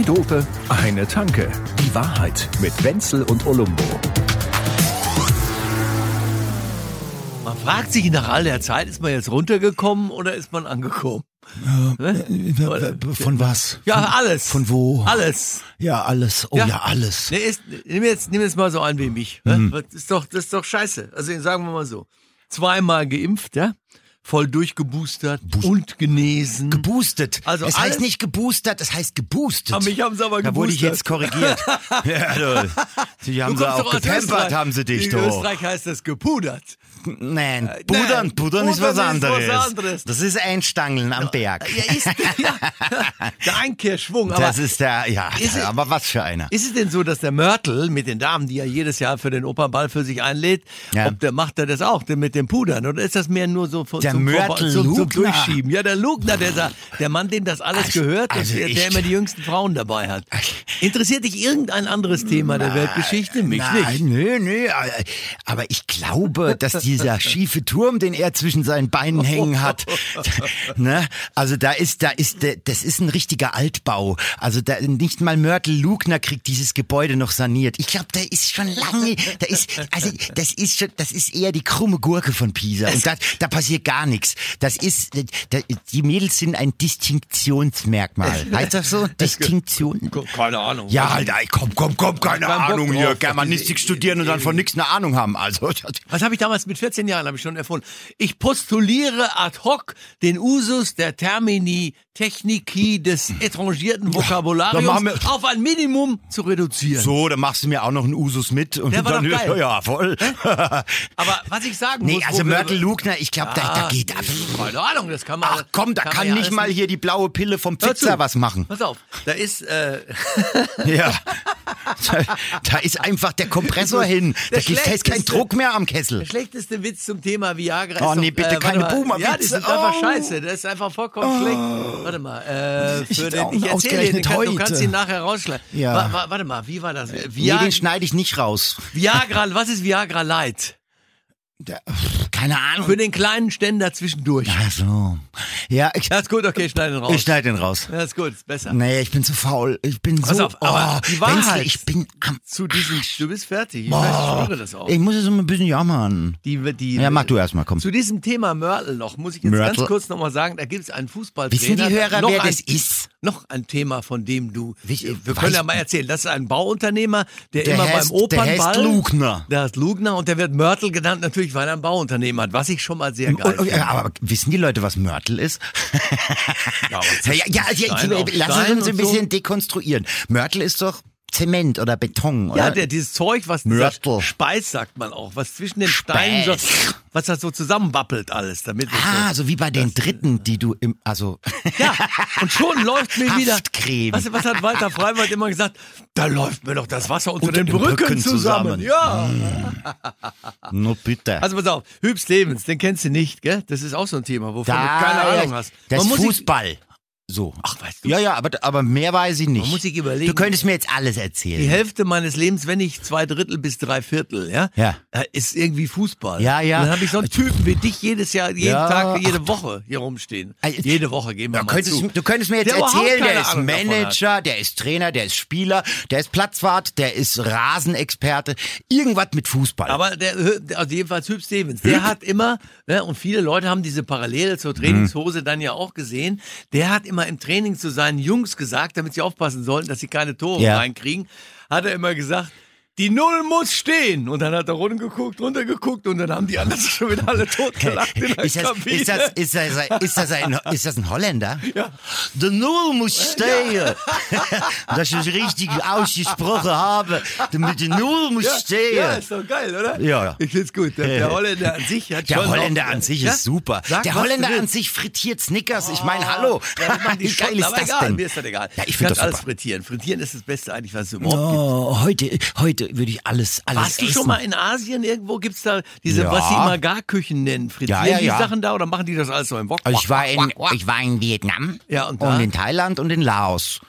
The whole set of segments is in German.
Zwei Dope, eine Tanke. Die Wahrheit mit Wenzel und Olumbo. Man fragt sich nach all der Zeit, ist man jetzt runtergekommen oder ist man angekommen? Ne? Oder- Von was? Ja, alles. Von wo? Alles. Ja, alles. Oh ja, alles. Ne, ist, nimm, jetzt, nimm jetzt mal so einen wie mich. Ne? Das, ist doch, das ist doch scheiße. Also sagen wir mal so. Zweimal geimpft, ja? Voll durchgeboostert und genesen. Geboostet. Also es heißt nicht geboostert, es heißt geboostet. Aber mich haben sie aber da wurde ich jetzt korrigiert. ja, die haben sie auch Österreich. haben sie dich In doch. Österreich heißt das gepudert. Nein, Nein, pudern, pudern ist was ist was anderes. anderes. Das ist Einstangeln am Berg. Ja, ist, ja, der Einkehrschwung. Aber das ist der, ja, Ist es- aber was für einer. Ist es denn so, dass der Mörtel mit den Damen, die er jedes Jahr für den Opernball für sich einlädt, Ja. ob der macht er das auch denn mit dem Pudern oder ist das mehr nur so von, Der zum, Mörtel zum, zum. Durchschieben? Ja, der Lugner, der, der Mann, dem das alles Also- gehört, also der, der immer die jüngsten Frauen dabei hat. Interessiert dich irgendein anderes Thema der Weltgeschichte? Mich Nein, nicht. nö, nö. aber- Aber ich glaube, dass dieser schiefe Turm, den er zwischen seinen Beinen hängen hat, ne? Also da ist, da ist, das ist ein richtiger Altbau. Also da nicht mal Mörtel Lugner kriegt dieses Gebäude noch saniert. Ich glaube, der ist schon lange, da ist, also das ist schon, das ist eher die krumme Gurke von Pisa. Und da, da passiert gar nichts. Das ist, da, die Mädels sind ein Distinktionsmerkmal. Heißt das so? Distinktion? Keine Ahnung. Ja, Alter, komm, komm, komm, keine Ahnung hier. Germanistik studieren und dann von nichts eine Ahnung haben. Also, Was habe ich damals mit 14 Jahren habe ich schon erfunden? Ich postuliere ad hoc den Usus der Termini Techniki des etrangierten Vokabulariums wir- auf ein Minimum zu reduzieren. so, dann machst du mir auch noch einen Usus mit. Und Der war dann, geil. Ja, voll. Aber was ich sagen nee, muss, also Mörtel Lugner, ich glaube, da, da Ah, geht... Keine Ahnung, das kann man. Ach komm, da kann, ja nicht mal hier die blaue Pille vom zu. was machen. Pass auf, da ist äh, Ja. Da, da ist einfach der Kompressor hin. Da Der da ist kein Druck mehr am Kessel. der schlechteste Witz zum Thema Viagra. Oh, ist doch, nee, bitte äh, keine. Boomer-Witze. Ja, die sind einfach Oh. scheiße. Das ist einfach vollkommen schlecht. Warte mal, äh, Ich für den, ich erzähle dir, den, du kannst ihn nachher rausschneiden. Ja. Wa, wa, warte mal, wie war das? Nee, Viagra, den schneide ich nicht raus. Viagra, was ist Viagra Light? Der, keine Ahnung. Für den kleinen Ständer zwischendurch. Ach so. Ja, ich, Ja, ist gut, okay, schneide ihn raus. ich schneide den raus. ja, ist gut, ist besser. Nee, ich bin zu faul. Ich bin Pass so. auf, aber oh, die Wahrheit- ich bin am. Zu diesem, du bist fertig. Ich weiß, ich das auch. Ich muss jetzt mal ein bisschen jammern. Die, die, Ja, mach du erstmal, komm. Zu diesem Thema Mörtel noch, muss ich jetzt Mörtel. ganz kurz nochmal sagen, da gibt es einen Fußballtrainer. Wissen die Hörer, noch wer ein, das ist? Noch ein Thema, von dem du, Wie- wir weiß- können ja mal erzählen, das ist ein Bauunternehmer, der, Der immer heißt- beim der heißt Opernball... Lugner. Der heißt Lugner und der wird Mörtel genannt, natürlich, weil er ein Bauunternehmer hat, was ich schon mal sehr geil finde. aber wissen die Leute, was Mörtel ist? Ja, Ja, ja, ja, ja Stein auf ich, lass Stein uns ein bisschen dekonstruieren. Mörtel ist doch Zement oder Beton, oder? Ja, der, dieses Zeug, was Mörtel. Speis, sagt man auch, was zwischen den Steinen so, was das so zusammenwappelt alles, damit Ah, so, so wie bei den Dritten, die du im, also, Ja, und schon läuft mir wieder. Haftcreme. Du, was hat Walter Freiwald immer gesagt? Da läuft mir doch das Wasser unter Unter den Brücken, Brücken zusammen. zusammen. Ja. nur bitte. Also pass auf, Hübs Lebens, den kennst du nicht, gell? Das ist auch so ein Thema, wovon da, du keine Ahnung hast. Das Man ist muss sich- Fußball. So. Ach, weißt du, Ja, ja, aber, aber mehr weiß ich nicht. Man muss sich überlegen. Du könntest mir jetzt alles die erzählen. Hälfte meines Lebens, wenn nicht zwei Drittel bis drei Viertel, ja, Ja. ist irgendwie Fußball. Ja, ja. Und dann habe ich so einen Typen wie dich jedes Jahr, jeden Ja. Tag, jede Woche hier rumstehen. Ey, jede Woche gehen wir mal könntest, zu. du könntest mir jetzt Der erzählen, der ist Ahnung. Manager, der ist Trainer, der ist Spieler, der ist Platzwart, der ist Rasenexperte, irgendwas mit Fußball. Aber der, also jedenfalls Hüb Stevens, der hat immer, ne, und viele Leute haben diese Parallele zur Trainingshose dann ja auch gesehen, der hat immer im Training zu seinen Jungs gesagt, damit sie aufpassen sollten, dass sie keine Tore Ja. reinkriegen, hat er immer gesagt, die Null muss stehen. Und dann hat er runtergeguckt, runtergeguckt und dann haben die anderen schon wieder alle totgelacht in der ist, das, Kabine. ist, das, ist, das, ist, das ein, ist das ein Holländer? Ja. Der Null muss stehen. Dass ich es richtig ausgesprochen habe. Die Null muss ja, stehen. ja, ist doch geil, oder? Ja, ja. Ich find's gut. Der, der Holländer an sich hat Der Holländer auch, an sich ja? ist super. Sag, der Holländer an sich frittiert Snickers. Ich meine, hallo. Ja, die Wie geil ist aber das egal, denn? Mir ist das egal. Ja, ich finde das alles super. frittieren. Frittieren ist das Beste eigentlich, was es überhaupt gibt. Oh, heute, heute würde ich alles, alles Warst du essen. schon mal in Asien irgendwo? Gibt's da diese, Ja. was sie immer Garküchen nennen? Frittieren Ja, ja, die ja. Sachen da oder machen die das alles so im Wok? Also ich war in, ich war in Vietnam Ja, und und in Thailand und in Laos.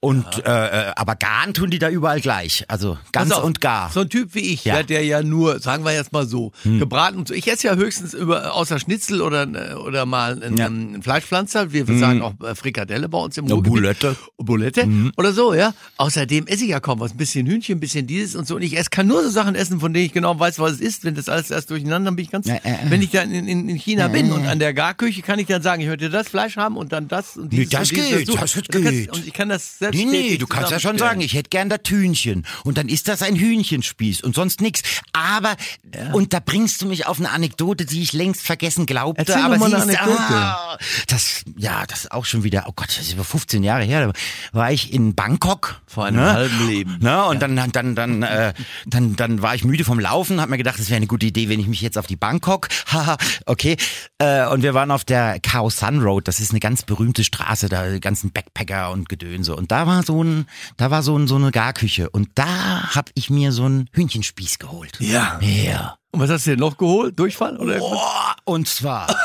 Und äh, äh, aber garen tun die da überall gleich. Also ganz auf, und gar. So ein Typ wie ich, Ja. Hm. ja. der ja nur, sagen wir jetzt mal so, gebraten und so. Ich esse ja höchstens über außer Schnitzel oder äh, oder mal ein, Ja. Hm. ein Fleischpflanzer. Wir sagen auch äh, Frikadelle bei uns im Ja, Ruhrgebiet. Boulette. Bulette Mhm. oder so, ja. Außerdem esse ich ja kaum was. Ein bisschen Hühnchen, ein bisschen dieses und so. Und ich esse, kann nur so Sachen essen, von denen ich genau weiß, was es ist. Wenn das alles erst durcheinander, bin ich ganz, Ja, äh, äh. wenn ich dann in, in, in China bin und an der Garküche kann ich dann sagen, ich möchte das Fleisch haben und dann das und Nee, dieses das und dieses geht, das kannst- geht. Und ich kann das selbst Nee, nee, du kannst ja schon sagen, ich hätte gern das Hühnchen. Und dann ist das ein Hühnchenspieß und sonst nix. Aber, und da bringst du mich auf eine Anekdote, die ich längst vergessen glaubte. Erzähl aber mal sie eine ist, Anekdote. ah, das, ja, das ist auch schon wieder, oh Gott, das ist über 15 Jahre her. Da war ich in Bangkok. Vor einem ne? halben Leben. Ne? Und dann, dann, dann, dann, äh, dann, dann war ich müde vom Laufen, hab mir gedacht, das wäre eine gute Idee, wenn ich mich jetzt auf die Bangkok, haha, okay. Äh, und wir waren auf der Khao San Road, das ist eine ganz berühmte Straße, da die ganzen Backpacker und Gedönse. Und da war so ein, da war so, ein, so eine Garküche. Und da hab ich mir so einen Hühnchenspieß geholt. Ja. Ja. Und was hast du denn noch geholt? Durchfall? Oder? Boah, und zwar.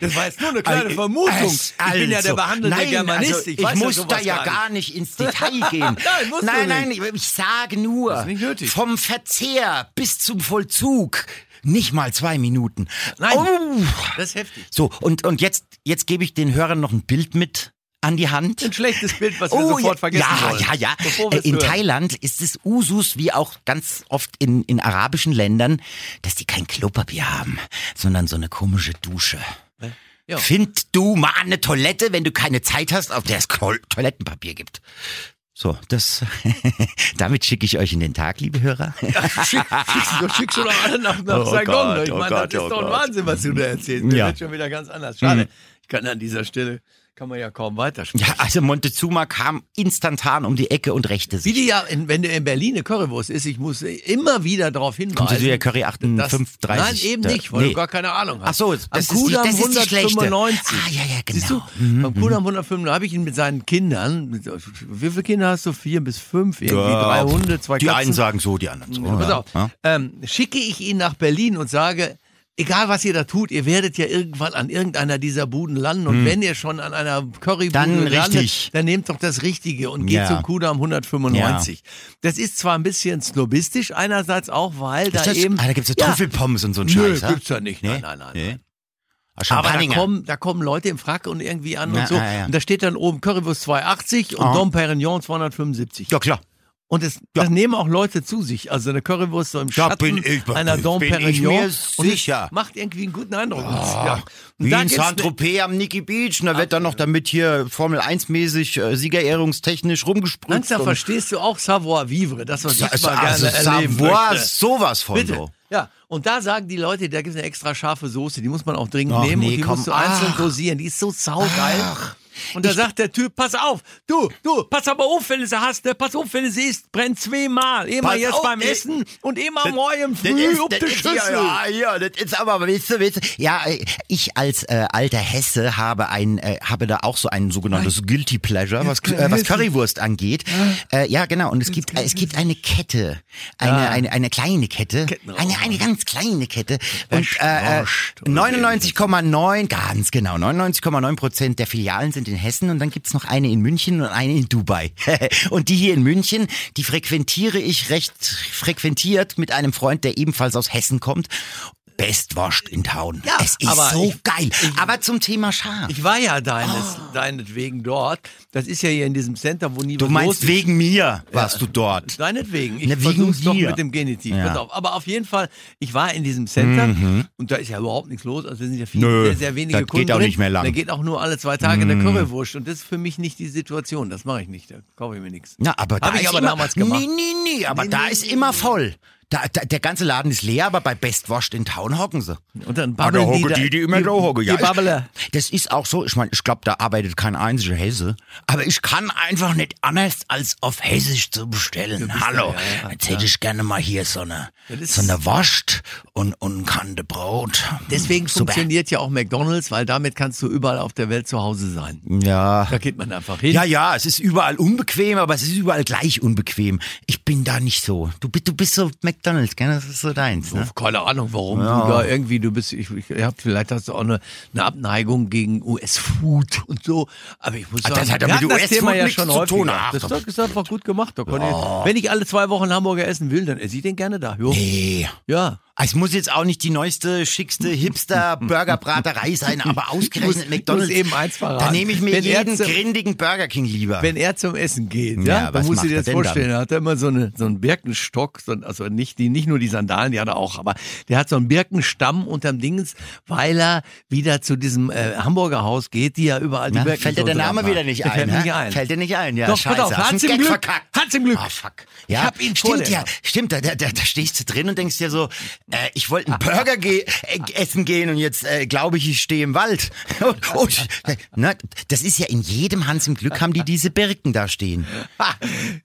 Das war jetzt nur eine kleine Also, Vermutung. ich bin ja der also, behandelte nein, Germanist. Also, ich ich weiß muss ja da ja gar gar nicht ins Detail gehen. Nein, musst du nein, nicht. nein, ich, ich sage nur, Das ist nicht nötig. vom Verzehr bis zum Vollzug nicht mal zwei Minuten. Nein. Oh. Das ist heftig. So, und, und jetzt, jetzt gebe ich den Hörern noch ein Bild mit an die Hand. Ein schlechtes Bild, was wir sofort vergessen Oh, ja, wollen. Ja, ja, Bevor Äh, In hören. Thailand ist es Usus, wie auch ganz oft in, in arabischen Ländern, dass die kein Klopapier haben, sondern so eine komische Dusche. Ja. Find du mal eine Toilette, wenn du keine Zeit hast, auf der es Toilettenpapier gibt. So, das, damit schicke ich euch in den Tag, liebe Hörer. Schick, schickst du, schickst du doch alle nach, nach Oh Saigon. Gott, ich oh meine, Gott, das ist oh doch ein Gott. Wahnsinn, was du da erzählst. Das Ja. wird schon wieder ganz anders. Schade. Mhm. Ich kann an dieser Stelle, kann man ja kaum weitersprechen. Ja, also Montezuma kam instantan um die Ecke und rächte Wie sich. die ja, wenn du in Berlin eine Currywurst isst, ich muss immer wieder darauf hinweisen. Kommt dir der Curry dass- 58? Nein, eben nicht, weil nee. du gar keine Ahnung hast. Ach so, das Am ist die- das ist die. 195. Ah, ja, ja, Siehst du, genau. Mhm, beim Kudamm 105 habe ich ihn mit seinen Kindern, mit, wie viele Kinder hast du? Vier bis fünf? Irgendwie drei Hunde, zwei Die Katzen? einen sagen so, die anderen so. Pass ja. auf, Ja. ähm, schicke ich ihn nach Berlin und sage, egal was ihr da tut, ihr werdet ja irgendwann an irgendeiner dieser Buden landen und wenn ihr schon an einer Currybude Hm. Dann landet, richtig. dann nehmt doch das Richtige und geht Ja. zum Kudamm 195. Das ist zwar ein bisschen snobistisch, einerseits auch, weil da das, eben... ah, da gibt's so Ja. Trüffelpommes und so ein Nö, Scheiß. ja? gibt's da nicht. Nee? Nein, nein, nein. Nee? nein. Ah, Aber da kommen, da kommen Leute im Frack und irgendwie an Ja, und so. ja, ja. Und da steht dann oben Currywurst 280 und Ah. Dom Perignon 275. Ja, klar. Und das, das nehmen auch Leute zu sich. Also eine Currywurst so im Da Schatten bin ich- einer Dom bin ich mir es sicher. macht irgendwie einen guten Eindruck. Und, ja. Wie da in Saint-Tropez am Nicky Beach. Und da wird dann noch damit hier Formel 1-mäßig äh, siegerehrungstechnisch. Langsam und- verstehst du auch Savoir-vivre, das, was ich also, mal gerne also erleben Savoir möchte. sowas von Bitte. so. Ja, und da sagen die Leute, da gibt es eine extra scharfe Soße, die muss man auch dringend Ach nehmen nee, und die komm. musst du einzeln Ach. dosieren. Die ist so saugeil. Und da sagt der Typ, pass auf, du, du, pass aber auf, wenn du sie hast, ne? pass auf, wenn du sie isst, brennt zweimal. Immer Pass jetzt auf, beim ey. Essen und immer Das- morgen Das früh ist, auf das die ist, Schüssel. ja, ja, das ist aber, weißt du, weißt du, ja, äh, ich als äh, alter Hesse habe ein, äh, habe da auch so ein sogenanntes Guilty Pleasure, was, äh, was. Currywurst angeht. Äh, ja, genau, und es gibt, äh, es gibt eine Kette, eine, Ja. eine, eine kleine Kette, eine, eine ganz kleine Kette und äh, äh, Wurst oder 99,9, ganz genau, 99,9 Prozent der Filialen sind in Hessen und dann gibt's noch eine in München und eine in Dubai. und die hier in München, die frequentiere ich recht frequentiert mit einem Freund, der ebenfalls aus Hessen kommt. Bestwurst in Town. Ja, es ist aber so ich- geil. aber zum Thema Schaf. Ich war ja deines, deinetwegen dort. Das ist ja hier in diesem Center, wo nie Du meinst wegen mir warst du dort. Deinetwegen. Ich Na, wegen versuch's doch dir. mit dem Genitiv. Ja. Auf. Aber auf jeden Fall, ich war in diesem Center und da ist ja überhaupt nichts los. Also sind ja viele, Nö, sehr, sehr wenige das Kunden geht auch nicht mehr lang. Da geht auch nur alle zwei Tage der Currywurst. Und das ist für mich nicht die Situation. Das mache ich nicht. Da kaufe ich mir nichts. Na, aber da Hab ich ist aber immer, damals gemacht. Nee, nee, nee, aber Nee, da nee, ist immer voll. Da, da, der ganze Laden ist leer, aber bei Bestwurst in Town hocken sie. Und dann Ah, da babbeln die, da, die, die immer da hocken. Ja, die Babbler. Das ist auch so, ich meine, ich glaube, da arbeitet kein einziger Hesse. Aber ich kann einfach nicht anders, als auf Hessisch zu bestellen. Hallo, ja, ja, jetzt hätte ich gerne mal hier so eine, so eine Wurst und unkannte Brot. Deswegen Super. funktioniert ja auch McDonalds, weil damit kannst du überall auf der Welt zu Hause sein. Ja. Da geht man einfach hin. Ja, ja, es ist überall unbequem, aber es ist überall gleich unbequem. Ich bin da nicht so. Du, bist- du bist so McDonalds, gell? Das ist so deins, ne? Keine Ahnung, warum du da irgendwie, du bist, ich, ich hab, vielleicht hast du auch eine, eine Abneigung gegen US-Food und so. Aber ich muss Ah, sagen, das hat ja mit das US-Food ja schon zu tun. Ach, Das doch ist einfach gut gemacht. Da kann ich, wenn ich alle zwei Wochen Hamburger essen will, dann esse ich den gerne da. Jo. Nee. Ja. Es muss jetzt auch nicht die neueste, schickste Hipster-Burgerbraterei sein, aber ausgerechnet muss- McDonalds. ich muss eben eins verraten. Da nehme ich mir Wenn jeden zum- grindigen Burger King lieber. Wenn er zum Essen geht, Ja, ja, dann macht du dir das vorstellen, dann? da hat er immer so, eine, so einen Birkenstock, so, also nicht, die, nicht nur die Sandalen, die hat er auch, aber der hat so einen Birkenstamm unterm Dingens, weil er wieder zu diesem äh, Hamburger Haus geht, die ja überall die Na, Birken fällt dir der Name wieder nicht ein? Fällt nicht ein. Fällt dir nicht ein, ja. Doch, scheiße. auf, hat's im Glück. verkackt. Hat's im Glück. Ah, fuck. Ich Ja, hab ihn stimmt ja, stimmt, da, da, da da stehst du drin und denkst dir so, äh, ich wollte einen Burger ge äh, essen gehen und jetzt äh, glaube ich, ich stehe im Wald. Und, und, na, das ist ja in jedem Hans im Glück haben die diese Birken da stehen. Super.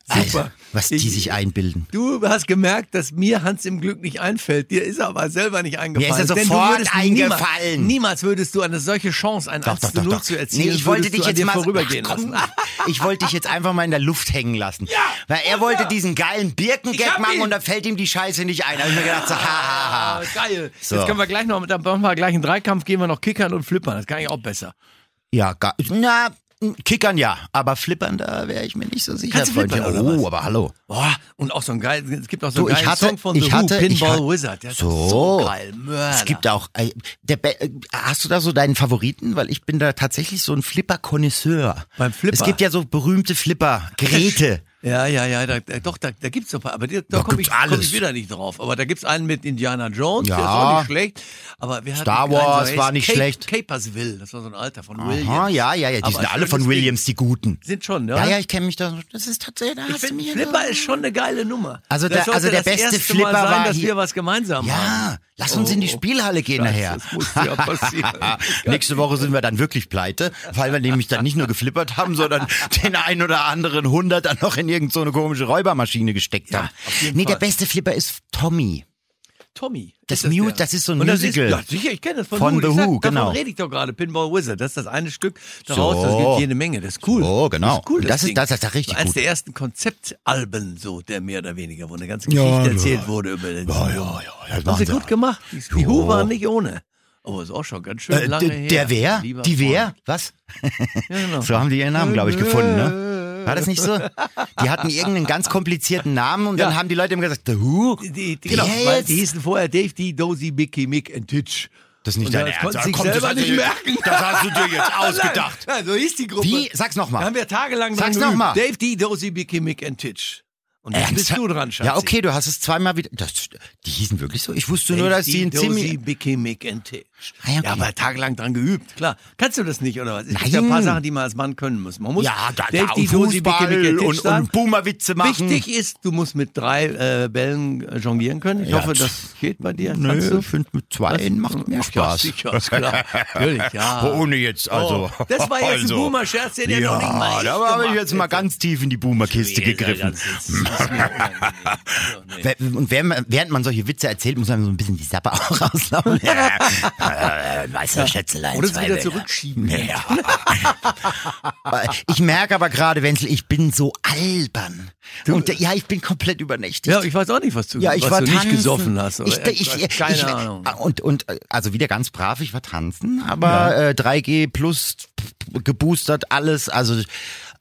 Alter, was die Ich- sich einbilden. Du hast gemerkt, dass mir Hans im Glück nicht einfällt. Dir ist er aber selber nicht eingefallen. Mir ist er sofort eingefallen. Niemals, niemals würdest du eine solche Chance, ein 1 zu 0 zu erzielen, Nee, ich wollte dich jetzt mal vorübergehen Ach, komm, lassen. Ich wollte dich jetzt einfach mal in der Luft hängen lassen. Weil er wollte diesen geilen Birkengag machen ihn. und da fällt ihm die Scheiße nicht ein. Da hab ich mir gedacht, so, ha, ha, ha. Ah, geil. So. Jetzt können wir gleich noch, dann machen wir gleich einen Dreikampf, gehen wir noch kickern und flippern. Das kann ich auch besser. Ja, na, kickern ja, aber flippern, da wäre ich mir nicht so sicher. Kannst du flippern, oder oh, was? aber hallo. Boah, und auch so ein geil, es gibt auch so Du, einen ich geilen hatte- Song von ich The hatte- Who, ich Pinball hatte- Wizard. Der So. so geil, Mörder. Es gibt auch, äh, der, äh, hast du da so deinen Favoriten? Weil ich bin da tatsächlich so ein Flipper-Konnoisseur. Beim Flipper? Es gibt ja so berühmte Flipper-Geräte. Ja, ja, ja, da, da, doch, da, da gibt's doch ein paar, aber da Da komme ich, komm ich wieder nicht drauf. Aber da gibt's einen mit Indiana Jones, Ja. der ist auch nicht schlecht. Aber wir Star Wars so war nicht Cape, schlecht. Capersville, das war so ein Alter von Williams. Aha, ja, ja, ja, die Aber sind alle von. Williams, die Guten. Sind schon, ja? Ja, ja, ich kenne mich da. Das ist tatsächlich. Da Ich mir Flipper ist schon eine geile Nummer. Also der- also der beste Flipper sein, war dass hier- wir was gemeinsam haben. Ja, lass uns in die Oh. Spielhalle gehen Scheiße, nachher. das muss ja passieren. Nächste Woche sind wir dann wirklich pleite, weil wir nämlich dann nicht nur geflippert haben, sondern den ein oder anderen Hundert dann noch in irgend so eine komische Räubermaschine gesteckt haben. auf jeden Nee, Fall. der beste Flipper ist Tommy. Tommy. Das ist der? das ist so ein Und das Musical. Ist, ja, sicher, ich kenne das von, Von Who. The Ich sag, Who, genau. Davon rede ich doch gerade. Pinball Wizard. Das ist das eine Stück daraus. So. Das gibt jede Menge. Das ist cool. Oh, genau. Das ist cool. Das ist- Ding. das ist ja richtig Eines gut. der ersten Konzeptalben, so, der mehr oder weniger, wo eine ganze Ja, Geschichte ja. erzählt wurde über den. Ja, ja, ja, das Haben sie gut gemacht. Die, die Who waren nicht ohne. Aber ist auch schon ganz schön Äh, lange d- her. der wer? Die wer? Was? Ja, genau. So haben die ihren Namen, glaube ich, gefunden, ne? War das nicht so? Die hatten irgendeinen ganz komplizierten Namen und dann Ja. haben die Leute immer gesagt, The Who? Die, die, genau, weil die hießen vorher Dave D, Dozy, Mickey, Mick und Titch. Das ist nicht Und dein das Ernst. konnten sie sich komm, selber nicht merken. Das hast du dir jetzt ausgedacht. Nein, nein, so hieß die Gruppe. Wie? Sag's noch Da haben wir tagelang Sag's dran noch mal. geübt. Dave D, Dozy, Mickey, Mick und Titch. Und jetzt bist Ernsthaft? du dran, Schatz. Ja, okay, du hast es zweimal wieder. Das, die hießen wirklich so. Ich wusste nur, dass die ein Dozy, ziemlich. Mickey, Mick und Titch. Ah, ja, okay. Ja, aber tagelang dran geübt, klar. Kannst du das nicht, oder was? Es gibt ja ein paar Nein. Sachen, die man als Mann können muss. Man muss Ja, da, da und Fußball und und, Boomerwitze machen. Wichtig ist, du musst mit drei äh, Bällen äh, jonglieren können. Ich Ja, hoffe, das geht bei dir. Kannst Nö, du? ich finde mit zwei macht mehr Spaß. Ja, sicher, ist klar. Natürlich, ja. Ohne jetzt, also. Oh, das war jetzt also. ein Boomer-Scherz, den ja, noch nicht mal da habe ich jetzt mal ganz tief in die Boomerkiste gegriffen. das Und während man, während man solche Witze erzählt, muss man so ein bisschen die Sappe auch rauslaufen. Ja, äh, weißt du, Schätzelein. Oder es zwei wieder zurückschieben. Ja. ich merke aber gerade, Wenzel, ich bin so albern. Und äh, ja, ich bin komplett übernächtigt. Ja, ich weiß auch nicht, was du, Ja, ich was war du tanzen. nicht gesoffen hast. Oder ich, ich, ich, keine ich, Ahnung. Und, und äh, also wieder ganz brav, ich war tanzen, aber äh, 3G plus geboostert, alles, also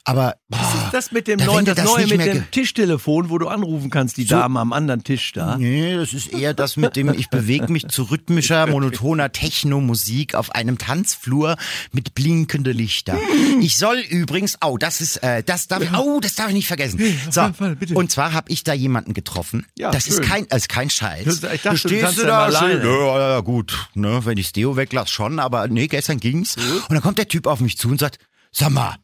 aber boah, Was ist das mit dem da, neuen, das das neue mit dem Tischtelefon, wo du anrufen kannst, die Dame am anderen Tisch da? Nee, das ist eher das mit dem, ich bewege mich zu rhythmischer, monotoner Techno-Musik auf einem Tanzflur mit blinkende Lichter. Ich soll übrigens, oh, das ist, äh, das darf, oh, das darf ich nicht vergessen. auf So, Fall, und zwar habe ich da jemanden getroffen. Ja, das ist schön. kein, das ist kein Scheiß. Ich dachte, du stehst du da schön, ja, ja, ja, gut, ne, wenn ich Deo weglasse schon, aber nee, gestern ging's. Und dann kommt der Typ auf mich zu und sagt, sag mal,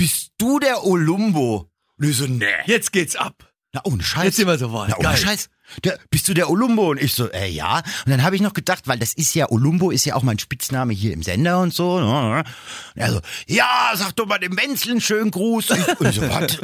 bist du der Olumbo? Und ich so, nee. Jetzt geht's ab. Na, ohne Scheiß. Jetzt sind wir soweit. Na, ohne Geil. Scheiß. Der, bist du der Olumbo? Und ich so, äh, ja. Und dann habe ich noch gedacht, weil das ist ja, Olumbo ist ja auch mein Spitzname hier im Sender und so. Und er so, ja, sag doch mal dem Wenzel einen schönen Gruß. Und ich so, was?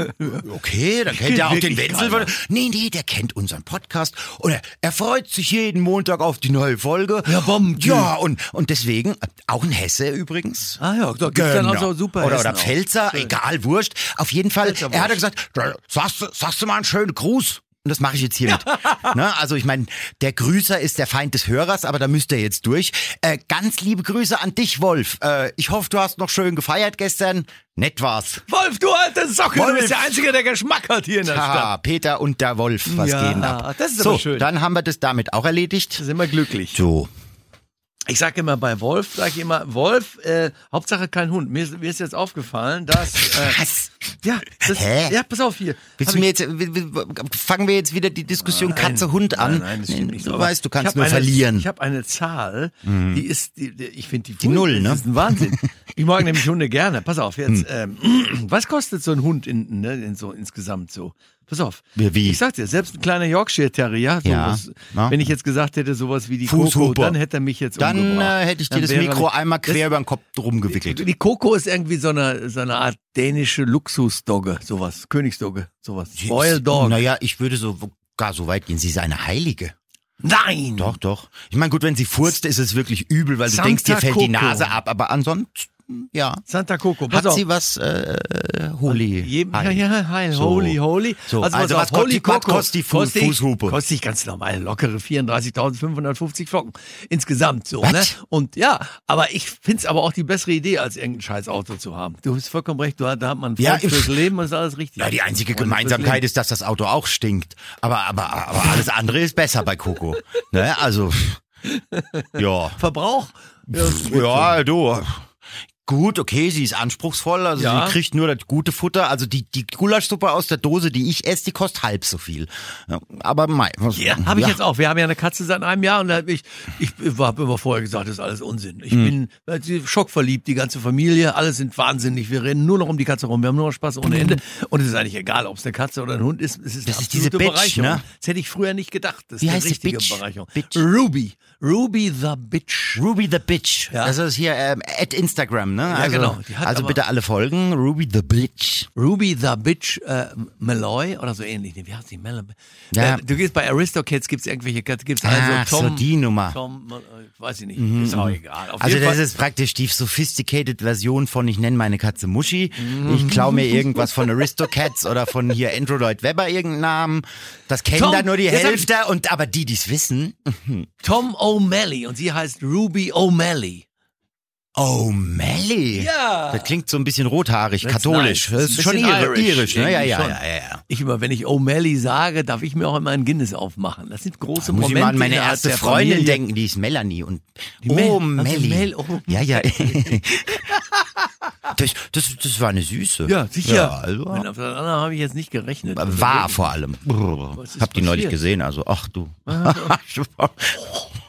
Okay, dann kennt er auch den Wenzel. keiner. Nee, nee, der kennt unseren Podcast. Und er, er freut sich jeden Montag auf die neue Folge. Ja, Bombentyp. Ja, und, und deswegen, auch ein Hesse übrigens. Ah ja, da gibt's dann auch so super Oder, oder. Pfälzer, egal, wurscht. Auf jeden Fall, er hat gesagt, sagst, du- sagst du mal einen schönen Gruß? Und das mache ich jetzt hiermit. ne? Also ich meine, der Grüßer ist der Feind des Hörers, aber da müsst ihr jetzt durch. Äh, ganz liebe Grüße an dich, Wolf. Äh, ich hoffe, du hast noch schön gefeiert gestern. Nett war's. Wolf, du alte Socke, Wolf. du bist der Einzige, der Geschmack hat hier in der Stadt. Haha, Peter und der Wolf, was Ja, geht ab? das ist so, schön. dann haben wir das damit auch erledigt. Da sind wir glücklich. So. Ich sage immer bei Wolf, sage ich immer, Wolf, äh, Hauptsache kein Hund. Mir, ist- mir ist jetzt aufgefallen, dass... Äh, Was? ja, das, Hä? ja, pass auf hier. Willst du mir jetzt, fangen wir jetzt wieder die Diskussion Nein, Katze-Hund an? Nein, nein, das stimmt nicht. Du weißt, du kannst nur eine, verlieren. Mhm. Ich habe eine Zahl, die ist, die, die, ich finde die, die Null, ne? Das ist ein Wahnsinn. Ich mag nämlich Hunde gerne. Pass auf, jetzt, Hm. ähm, was kostet so ein Hund in, ne, in so insgesamt so? Pass auf. Wie- wie? Ich sag dir, selbst ein kleiner Yorkshire Terrier, Ja, sowas, wenn ich jetzt gesagt hätte, sowas wie die Coco, dann hätte er mich jetzt Dann umgebracht. äh, hätte ich dir das Mikro einmal quer über den Kopf rumgewickelt. Die Coco ist irgendwie so eine, so eine Art dänische Luxusdogge, sowas, Königsdogge, sowas. Royal Dog. Naja, ich würde so gar so weit gehen. Sie ist eine Heilige. Nein! Doch, doch. Ich meine, gut, wenn sie furzt, ist es wirklich übel, weil du Santa denkst, dir fällt die Coco. Nase ab. Aber ansonsten, ja. Santa Coco, pass Hat auf. sie was äh, holy? Jedem, ja, Heil? ja, heil, So. holy, holy. So, also auf, was kostet die- was kostet die Fu- kostet Fußhupe? Kostet ich ganz normal, lockere 34.550 Flocken. Insgesamt so, Was? ne? Und ja, aber ich find's aber auch die bessere Idee, als irgendein scheiß Auto zu haben. Du hast vollkommen recht, du, da hat man Ja, Freund fürs Leben und ist alles richtig. Ja, die einzige Gemeinsamkeit ist, dass das Auto auch stinkt. Aber, aber, aber alles andere ist besser bei Coco. Ne? Also, ja. Verbrauch? Ja, Ja, du. Gut, okay, sie ist anspruchsvoll, also Ja. sie kriegt nur das gute Futter. Also die, die Gulaschsuppe aus der Dose, die ich esse, die kostet halb so viel. Aber mei, was, Ja, habe ich jetzt auch. Wir haben ja eine Katze seit einem Jahr und da hab ich, ich habe immer vorher gesagt, das ist alles Unsinn. Ich Hm. bin schockverliebt, die ganze Familie, alle sind wahnsinnig. Wir rennen nur noch um die Katze rum, wir haben nur noch Spaß ohne Ende. Und es ist eigentlich egal, ob es eine Katze oder ein Hund ist. Es ist Hm. Das ist diese Bitch, Bereicherung. ne? Das hätte ich früher nicht gedacht. Das Wie ist eine die richtige Bitch? Bereicherung. Bitch. Ruby. Ruby the Bitch. Ruby the Bitch. Ja. Das ist hier ähm, at Instagram, ne? Also, genau. Also bitte alle folgen. Ruby the Bitch. Ruby the Bitch äh, Malloy oder so ähnlich. Wie heißt die? Malloy? Ja. Äh, du gehst bei Aristocats, gibt's irgendwelche Katzen, gibt's Ach, also Tom. so die Nummer. Tom, äh, weiß ich nicht. Ist auch egal. Auf Also das Fall, ist praktisch die sophisticated Version von ich nenne meine Katze Muschi. Mhm. Ich klaue mir irgendwas von Aristocats oder von hier Andrew Lloyd Webber irgendeinen Namen. Das kennen Tom, da nur die Hälfte und aber die, die es wissen. Tom O'Malley und sie heißt Ruby O'Malley. O'Malley. Ja. Das klingt so ein bisschen rothaarig, That's katholisch. nice. Das ist schon irisch, irisch ne? Ja, ja, schon. ja, ja, ja. Ich immer, wenn ich O'Malley sage, darf ich mir auch immer ein Guinness aufmachen. Das sind große Muss ich Momente. mal an meine erste Freundin Familie. denken, die ist Melanie und Mel- oh, also Melly. Oh. Ja, ja. das, das, das war eine Süße. Ja, sicher. Ja, also, auf das andere habe ich jetzt nicht gerechnet. Also war wirklich. vor allem. Hab die neulich gesehen, also ach du.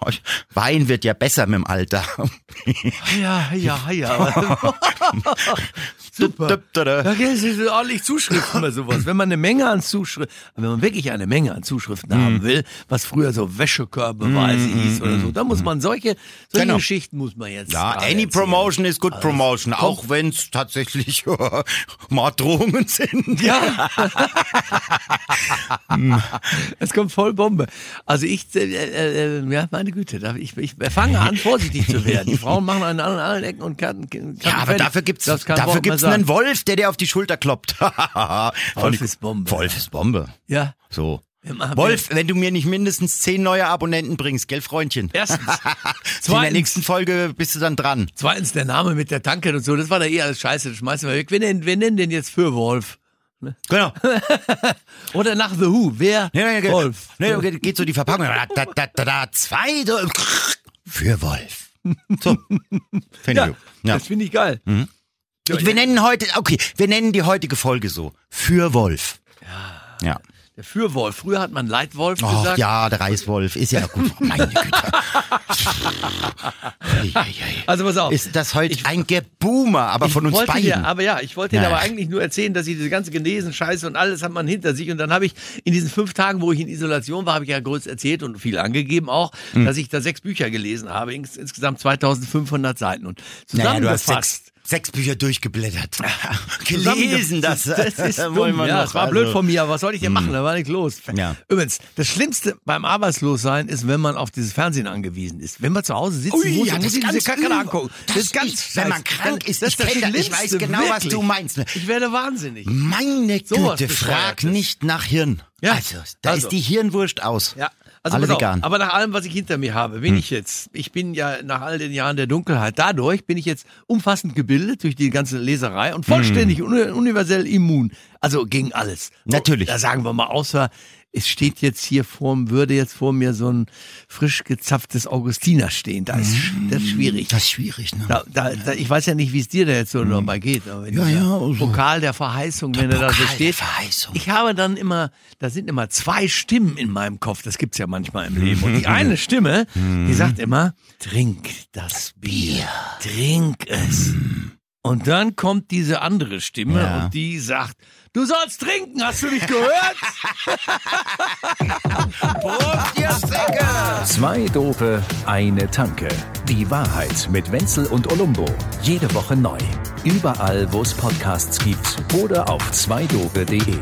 Wein wird ja besser mit dem Alter. Ja, ja, ja. Super. Da gibt es ordentlich Zuschriften bei sowas. Wenn man eine Menge an Zuschriften, wenn man wirklich eine Menge an Zuschriften Mhm. haben will, was früher so Wäschekörbeweise hieß oder so, dann muss man solche, solche Genau. Geschichten muss man jetzt. Ja, any erzählen. promotion is good promotion, komm. auch wenn es tatsächlich Morddrohungen sind. Ja. Es kommt voll Bombe. Also ich, äh, äh, äh, ja, meine Güte, ich, ich fange an, vorsichtig zu werden. Die Frauen machen an allen, allen Ecken und Kanten. Kanten Ja, aber fertig. dafür gibt's, dafür gibt's einen Wolf, der dir auf die Schulter kloppt. Wolf ist Bombe. Wolf ist Bombe. Ja. So. Wolf, wenn du mir nicht mindestens zehn neue Abonnenten bringst, gell, Freundchen? Erstens. In der Zweitens. nächsten Folge bist du dann dran. Zweitens der Name mit der Tanke und so, das war da eh alles scheiße, das schmeißen wir weg. Wir nennen, wir nennen den jetzt für Wolf. Genau. Oder nach The Who, wer? Nee, nee, nee, Wolf. Nee, geht- geht so die Verpackung. Da, da, da, da, zwei. Für Wolf. So. Finde Ja, ich. Ja. das finde ich geil. Ich, wir nennen heute, okay, wir nennen die heutige Folge so. Für Wolf. Ja. Der Fürwolf. Früher hat man Leitwolf Oh, gesagt. ja, der Reiswolf ist ja gut. Meine Güte. Also pass auf. Ist das heute ein Geboomer, aber von uns beiden. Dir, aber ja, ich wollte Ja. aber eigentlich nur erzählen, dass ich diese ganze Genesen, Scheiße und alles hat man hinter sich. Und dann habe ich in diesen fünf Tagen, wo ich in Isolation war, habe ich ja groß erzählt und viel angegeben auch, Hm. dass ich da sechs Bücher gelesen habe, ins, insgesamt 2500 Seiten. Und naja, du hast zusammengefasst. sechs, sechs Bücher durchgeblättert. Gelesen, das, das ist dumm. wollen wir ja, das war Also, blöd von mir, aber was soll ich denn machen? Da war nichts los. Ja. Übrigens, das Schlimmste beim Arbeitslossein ist, wenn man auf dieses Fernsehen angewiesen ist. Wenn man zu Hause sitzen Ui, muss, ja, das muss ist ich diese Kacke angucken. Das, Das ist ganz ist, wenn man krank ist, das ich kenn das, ich weiß genau, was wirklich. du meinst. Ich werde wahnsinnig. Meine Güte, frag nicht nach Hirn. Ja, Also, da also. ist die Hirnwurst aus. Ja, also Alle auf, vegan. Hm. Aber nach allem, was ich hinter mir habe, bin ich jetzt, ich bin ja nach all den Jahren der Dunkelheit, dadurch bin ich jetzt umfassend gebildet durch die ganze Leserei und vollständig uni- universell immun. Also gegen alles. Hm. Natürlich. Da sagen wir mal, außer es steht jetzt hier vor, würde jetzt vor mir so ein frisch gezapftes Augustiner stehen. Da ist Hm. das ist schwierig. Das ist schwierig, ne? Da, da, da, ich weiß ja nicht, wie es dir da jetzt so dabei geht. Aber Ja, ja, also- Pokal der Verheißung, wenn er da so Pokal der steht. Verheißung. Ich habe dann immer, da sind immer zwei Stimmen in meinem Kopf. Das gibt's ja manchmal im Leben. Und die eine Stimme, die sagt immer, trink das Bier. Trink es. Und dann kommt diese andere Stimme Ja. und die sagt, du sollst trinken, hast du mich gehört? Prost, ihr Säcke! Zwei Dope, eine Tanke. Die Wahrheit mit Wenzel und Olumbo. Jede Woche neu. Überall, wo es Podcasts gibt oder auf zweidope.de.